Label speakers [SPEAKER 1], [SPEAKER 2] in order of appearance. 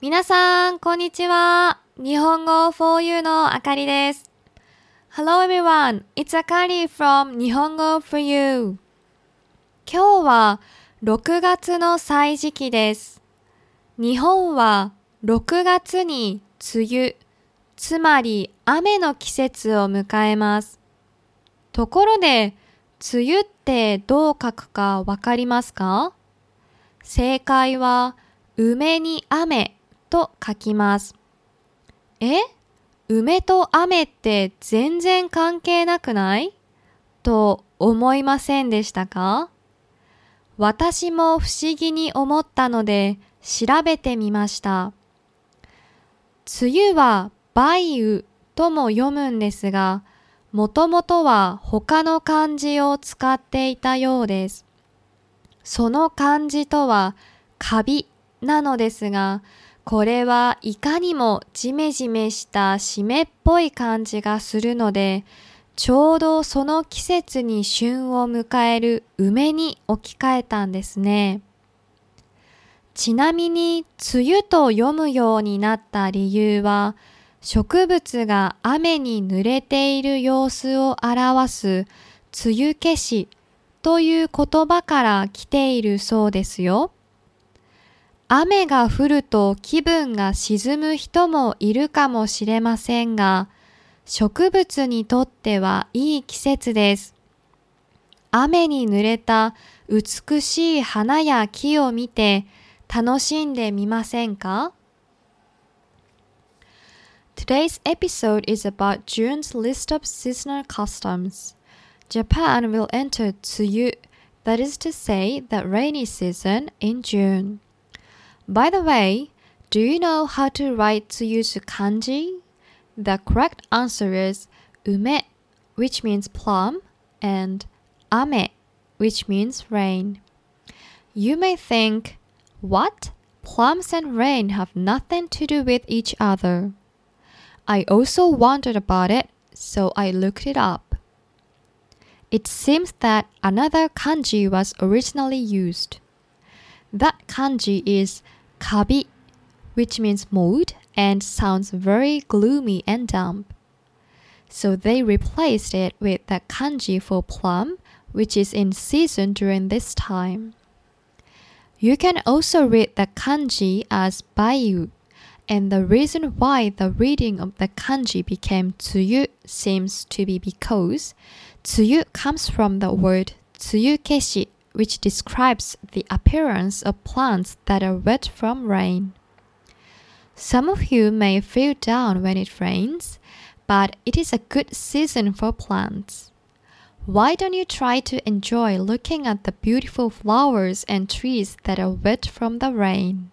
[SPEAKER 1] 皆さん、こんにちは。日本語 for you のあかりです。Hello everyone, it's Akari from 日本語 for you. 今日は6月の歳時期です。日本は6月に梅雨、つまり雨の季節を迎えます。ところで、梅雨ってどう書くかわかりますか？正解は、梅に雨と書きます。え？梅と雨って全然関係なくない？と思いませんでしたか？私も不思議に思ったので調べてみました。梅雨は梅雨とも読むんですが、もともとは他の漢字を使っていたようです。その漢字とはカビなのですが、これはいかにもジメジメした湿っぽい感じがするので、ちょうどその季節に旬を迎える梅に置き換えたんですね。ちなみに、梅雨と読むようになった理由は、植物が雨に濡れている様子を表す梅雨消しという言葉から来ているそうですよ。雨が降ると気分が沈む人もいるかもしれませんが、植物にとってはいい季節です。雨に濡れた美しい花や木を見て楽しんでみませんか
[SPEAKER 2] Today's episode is about June's list of seasonal customs. Japan will enter Tsuyu, that is to say, the rainy season, in June. By the way, do you know how to write Tsuyu's kanji? The correct answer is ume, which means plum, and ame, which means rain. You may think, what? Plums and rain have nothing to do with each other. I also wondered about it, so I looked it up. It seems that another kanji was originally used. That kanji is kabi, which means mold and sounds very gloomy and damp. So they replaced it with the kanji for plum, which is in season during this time. You can also read the kanji as bayu and the reason why the reading of the kanji became tsuyu seems to be because tsuyu comes from the word tsuyukeshi, which describes the appearance of plants that are wet from rain. Some of you may feel down when it rains, but it is a good season for plants. Why don't you try to enjoy looking at the beautiful flowers and trees that are wet from the rain?